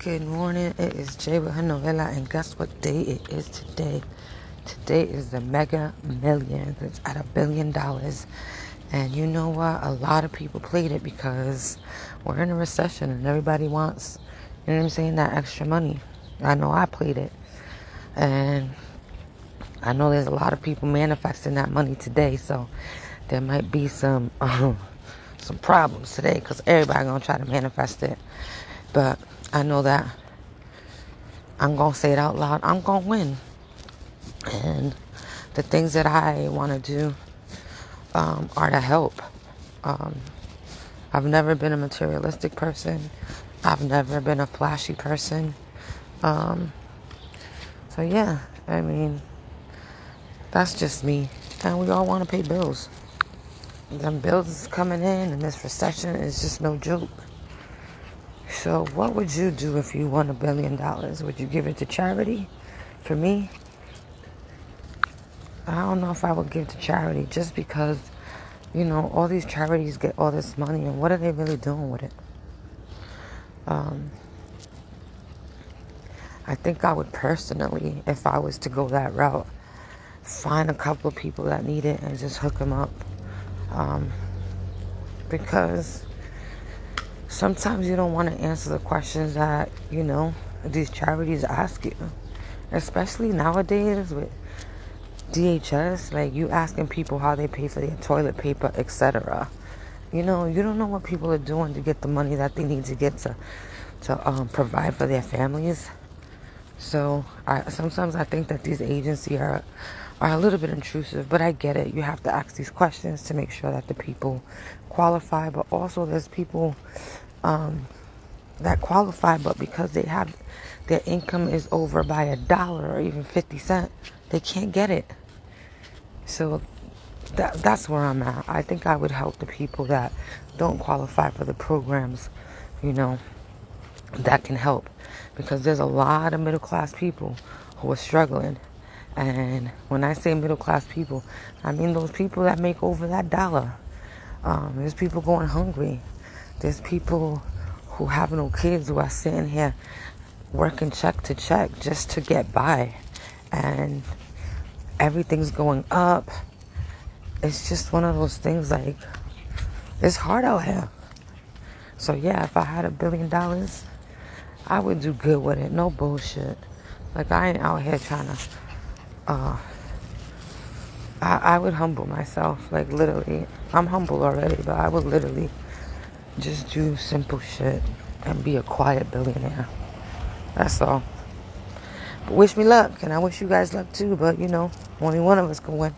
Good morning. It is Jay with her novella, and guess what day it is today? Today is the Mega Millions. It's at a billion dollars. And you know what? A lot of people played it because we're in a recession and everybody wants, you know what I'm saying, that extra money. I know I played it. And I know there's a lot of people manifesting that money today, so there might be some um, some problems today because everybody gonna try to manifest it. But I know that I'm going to say it out loud. I'm going to win. And the things that I want to do um, are to help. Um, I've never been a materialistic person. I've never been a flashy person. Um, so, yeah, I mean, that's just me. And we all want to pay bills. Them bills coming in and this recession is just no joke. So, what would you do if you won a billion dollars? Would you give it to charity? For me, I don't know if I would give to charity just because, you know, all these charities get all this money and what are they really doing with it? Um, I think I would personally, if I was to go that route, find a couple of people that need it and just hook them up. Um, because sometimes you don't want to answer the questions that, you know, these charities ask you. Especially nowadays with DHS, like you asking people how they pay for their toilet paper, etc. You know, you don't know what people are doing to get the money that they need to get to to um, provide for their families. So I, sometimes I think that these agencies are are a little bit intrusive, but I get it. You have to ask these questions to make sure that the people qualify, but also there's people um, that qualify, but because they have their income is over by a dollar or even 50 cents, they can't get it. So that, that's where I'm at. I think I would help the people that don't qualify for the programs, you know, that can help. Because there's a lot of middle class people who are struggling. And when I say middle class people, I mean those people that make over that dollar. Um, there's people going hungry. There's people who have no kids who are sitting here working check to check just to get by. And everything's going up. It's just one of those things like, it's hard out here. So, yeah, if I had a billion dollars, I would do good with it. No bullshit. Like, I ain't out here trying to, uh, I, I would humble myself. Like, literally. I'm humble already, but I would literally just do simple shit and be a quiet billionaire. That's all. But wish me luck, and I wish you guys luck too. But you know, only one of us can win.